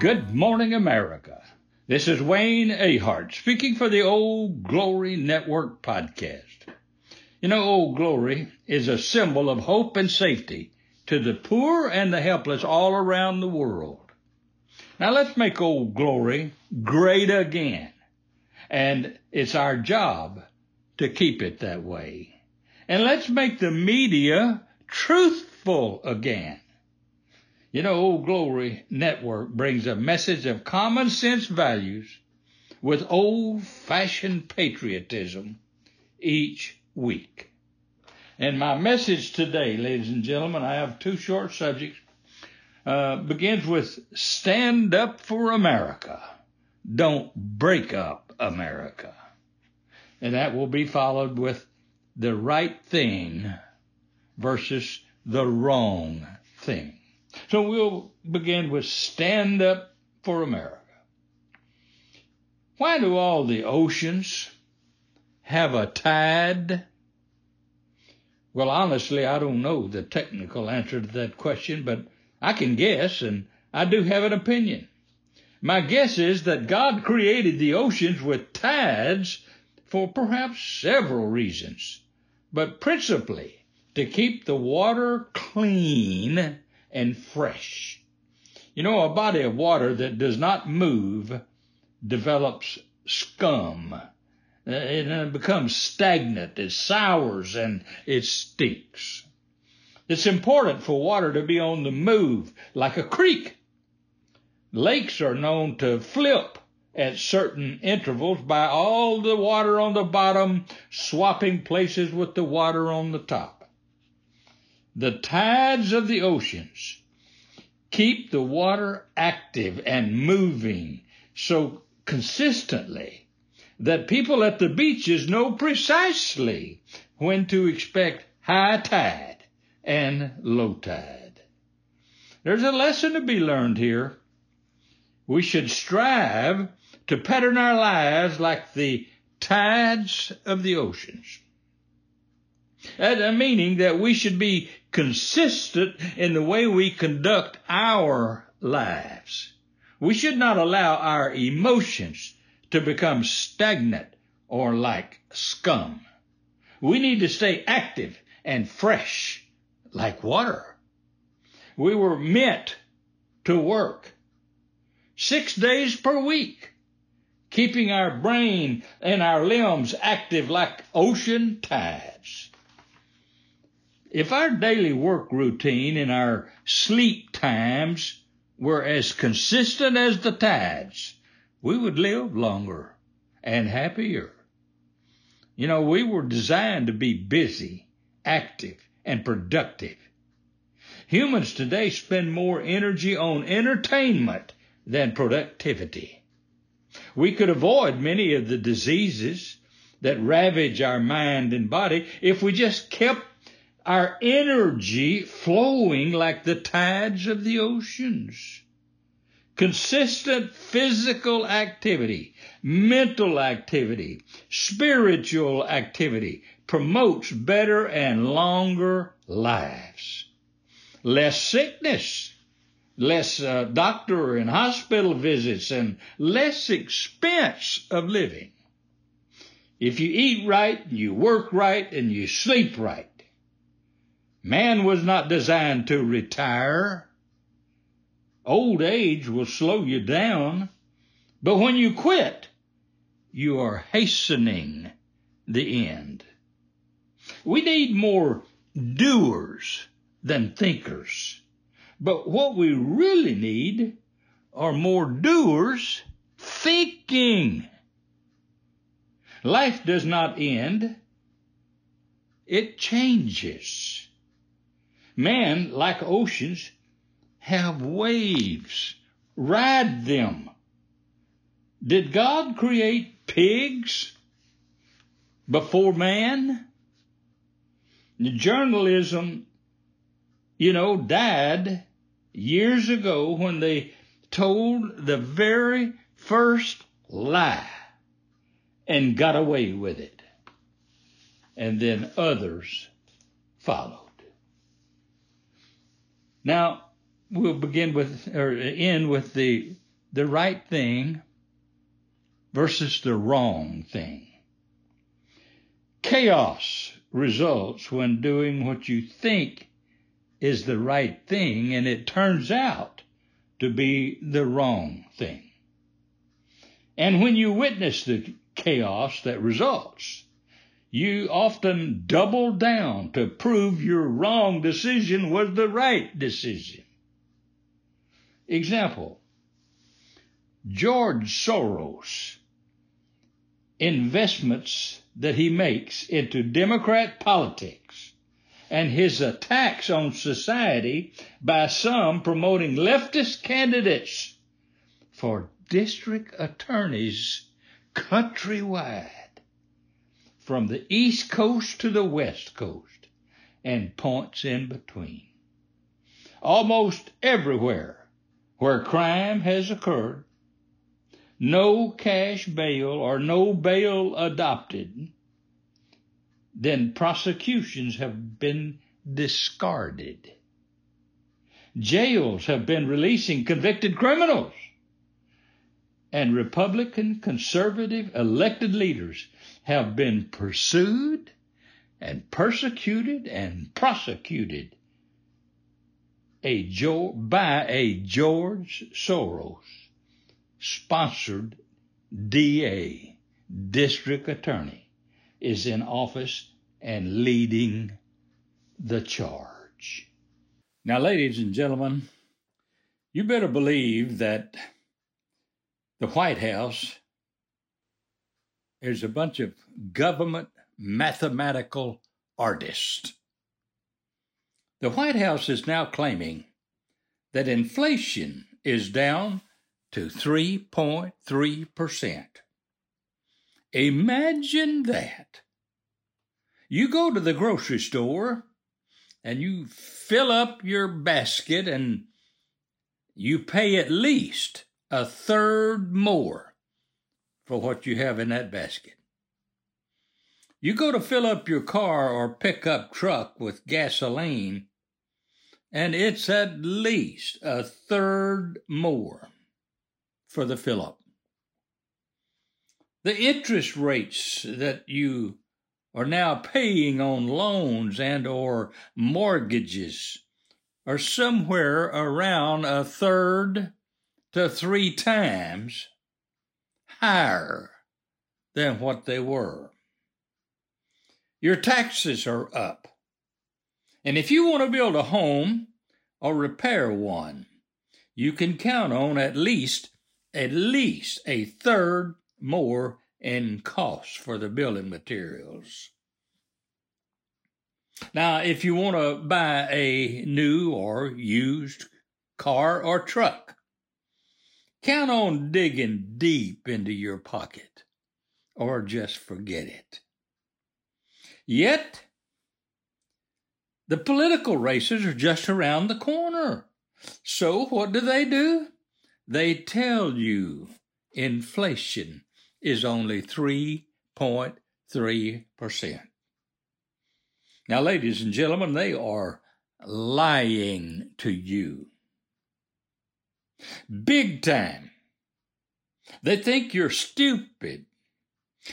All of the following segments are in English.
Good morning, America. This is Wayne Ahart speaking for the Old Glory Network podcast. You know, Old Glory is a symbol of hope and safety to the poor and the helpless all around the world. Now let's make Old Glory great again. And it's our job to keep it that way. And let's make the media truthful again. You know, Old Glory Network brings a message of common sense values with old fashioned patriotism each week. And my message today, ladies and gentlemen, I have two short subjects. Uh, begins with stand up for America. Don't break up America. And that will be followed with the right thing versus the wrong thing. So we'll begin with Stand Up for America. Why do all the oceans have a tide? Well, honestly, I don't know the technical answer to that question, but I can guess, and I do have an opinion. My guess is that God created the oceans with tides for perhaps several reasons, but principally to keep the water clean and fresh. You know, a body of water that does not move develops scum. Uh, it uh, becomes stagnant, it sours, and it stinks. It's important for water to be on the move, like a creek. Lakes are known to flip at certain intervals by all the water on the bottom swapping places with the water on the top. The tides of the oceans keep the water active and moving so consistently that people at the beaches know precisely when to expect high tide and low tide. There's a lesson to be learned here. We should strive to pattern our lives like the tides of the oceans. Meaning that we should be consistent in the way we conduct our lives. We should not allow our emotions to become stagnant or like scum. We need to stay active and fresh like water. We were meant to work six days per week, keeping our brain and our limbs active like ocean tides. If our daily work routine and our sleep times were as consistent as the tides, we would live longer and happier. You know, we were designed to be busy, active, and productive. Humans today spend more energy on entertainment than productivity. We could avoid many of the diseases that ravage our mind and body if we just kept our energy flowing like the tides of the oceans. Consistent physical activity, mental activity, spiritual activity promotes better and longer lives. Less sickness, less uh, doctor and hospital visits, and less expense of living. If you eat right, you work right, and you sleep right, Man was not designed to retire. Old age will slow you down, but when you quit, you are hastening the end. We need more doers than thinkers. But what we really need are more doers thinking. Life does not end. It changes. Man, like oceans, have waves. Ride them. Did God create pigs before man? Journalism, you know, died years ago when they told the very first lie and got away with it. and then others followed. Now, we'll begin with, or end with the, the right thing versus the wrong thing. Chaos results when doing what you think is the right thing and it turns out to be the wrong thing. And when you witness the chaos that results, you often double down to prove your wrong decision was the right decision. Example George Soros investments that he makes into Democrat politics and his attacks on society by some promoting leftist candidates for district attorneys countrywide from the East Coast to the West Coast and points in between. Almost everywhere where crime has occurred, no cash bail or no bail adopted, then prosecutions have been discarded. Jails have been releasing convicted criminals and Republican conservative elected leaders have been pursued and persecuted and prosecuted a by a George Soros sponsored DA, district attorney, is in office and leading the charge. Now, ladies and gentlemen, you better believe that the White House is a bunch of government mathematical artists. The White House is now claiming that inflation is down to 3.3%. Imagine that. You go to the grocery store and you fill up your basket and you pay at least a third more for what you have in that basket. You go to fill up your car or pickup truck with gasoline, and it's at least a third more for the fill up. The interest rates that you are now paying on loans and or mortgages are somewhere around a third to three times higher than what they were. Your taxes are up. And if you want to build a home or repair one, you can count on at least at least a third more in cost for the building materials. Now, if you want to buy a new or used car or truck, Count on digging deep into your pocket, or just forget it. Yet, the political races are just around the corner. So, what do they do? They tell you inflation is only 3.3%. Now, ladies and gentlemen, they are lying to you. Big time. They think you're stupid,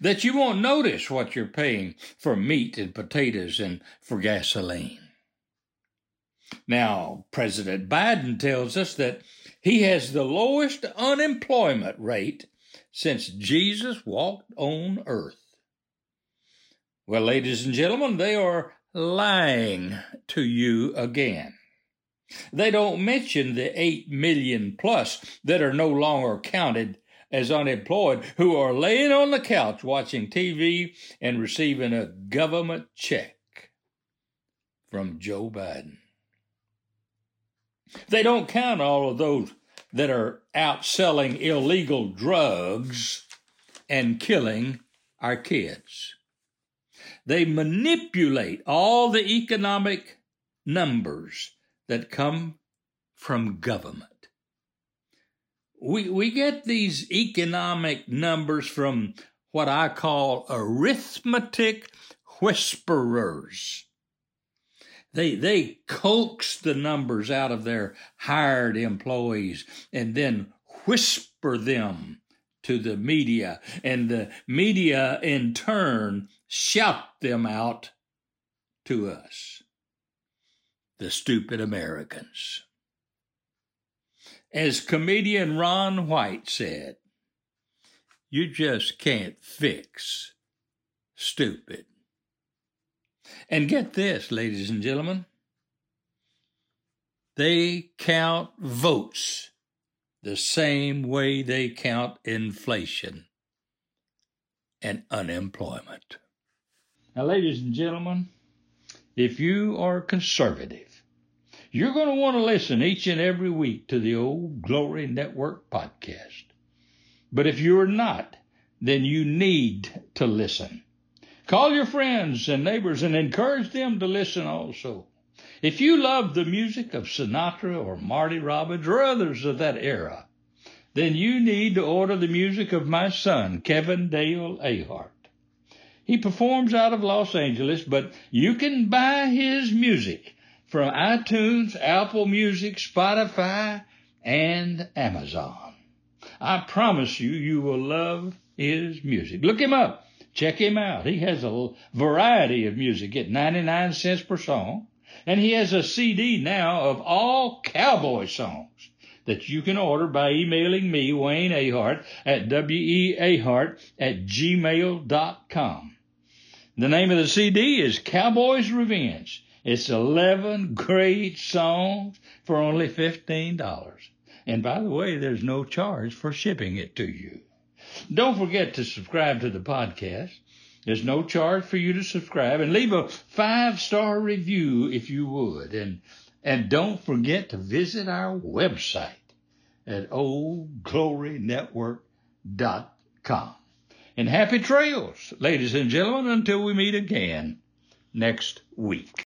that you won't notice what you're paying for meat and potatoes and for gasoline. Now, President Biden tells us that he has the lowest unemployment rate since Jesus walked on earth. Well, ladies and gentlemen, they are lying to you again. They don't mention the 8 million plus that are no longer counted as unemployed who are laying on the couch watching TV and receiving a government check from Joe Biden. They don't count all of those that are out selling illegal drugs and killing our kids. They manipulate all the economic numbers that come from government. We, we get these economic numbers from what I call arithmetic whisperers. They, they coax the numbers out of their hired employees and then whisper them to the media, and the media in turn shout them out to us, the stupid Americans. As comedian Ron White said, you just can't fix stupid. And get this, ladies and gentlemen, they count votes the same way they count inflation and unemployment. Now, ladies and gentlemen, if you are conservative, you're going to want to listen each and every week to the Old Glory Network podcast. But if you're not, then you need to listen. Call your friends and neighbors and encourage them to listen also. If you love the music of Sinatra or Marty Robbins or others of that era, then you need to order the music of my son, Kevin Dale Ahart. He performs out of Los Angeles, but you can buy his music from iTunes, Apple Music, Spotify, and Amazon. I promise you, you will love his music. Look him up. Check him out. He has a variety of music at 99 cents per song. And he has a CD now of all cowboy songs that you can order by emailing me, Wayne Ahart, at weahart at gmail.com. The name of the CD is Cowboy's Revenge. It's 11 great songs for only $15. And by the way, there's no charge for shipping it to you. Don't forget to subscribe to the podcast. There's no charge for you to subscribe and leave a five star review if you would. And, and don't forget to visit our website at oldglorynetwork.com. And happy trails, ladies and gentlemen, until we meet again next week.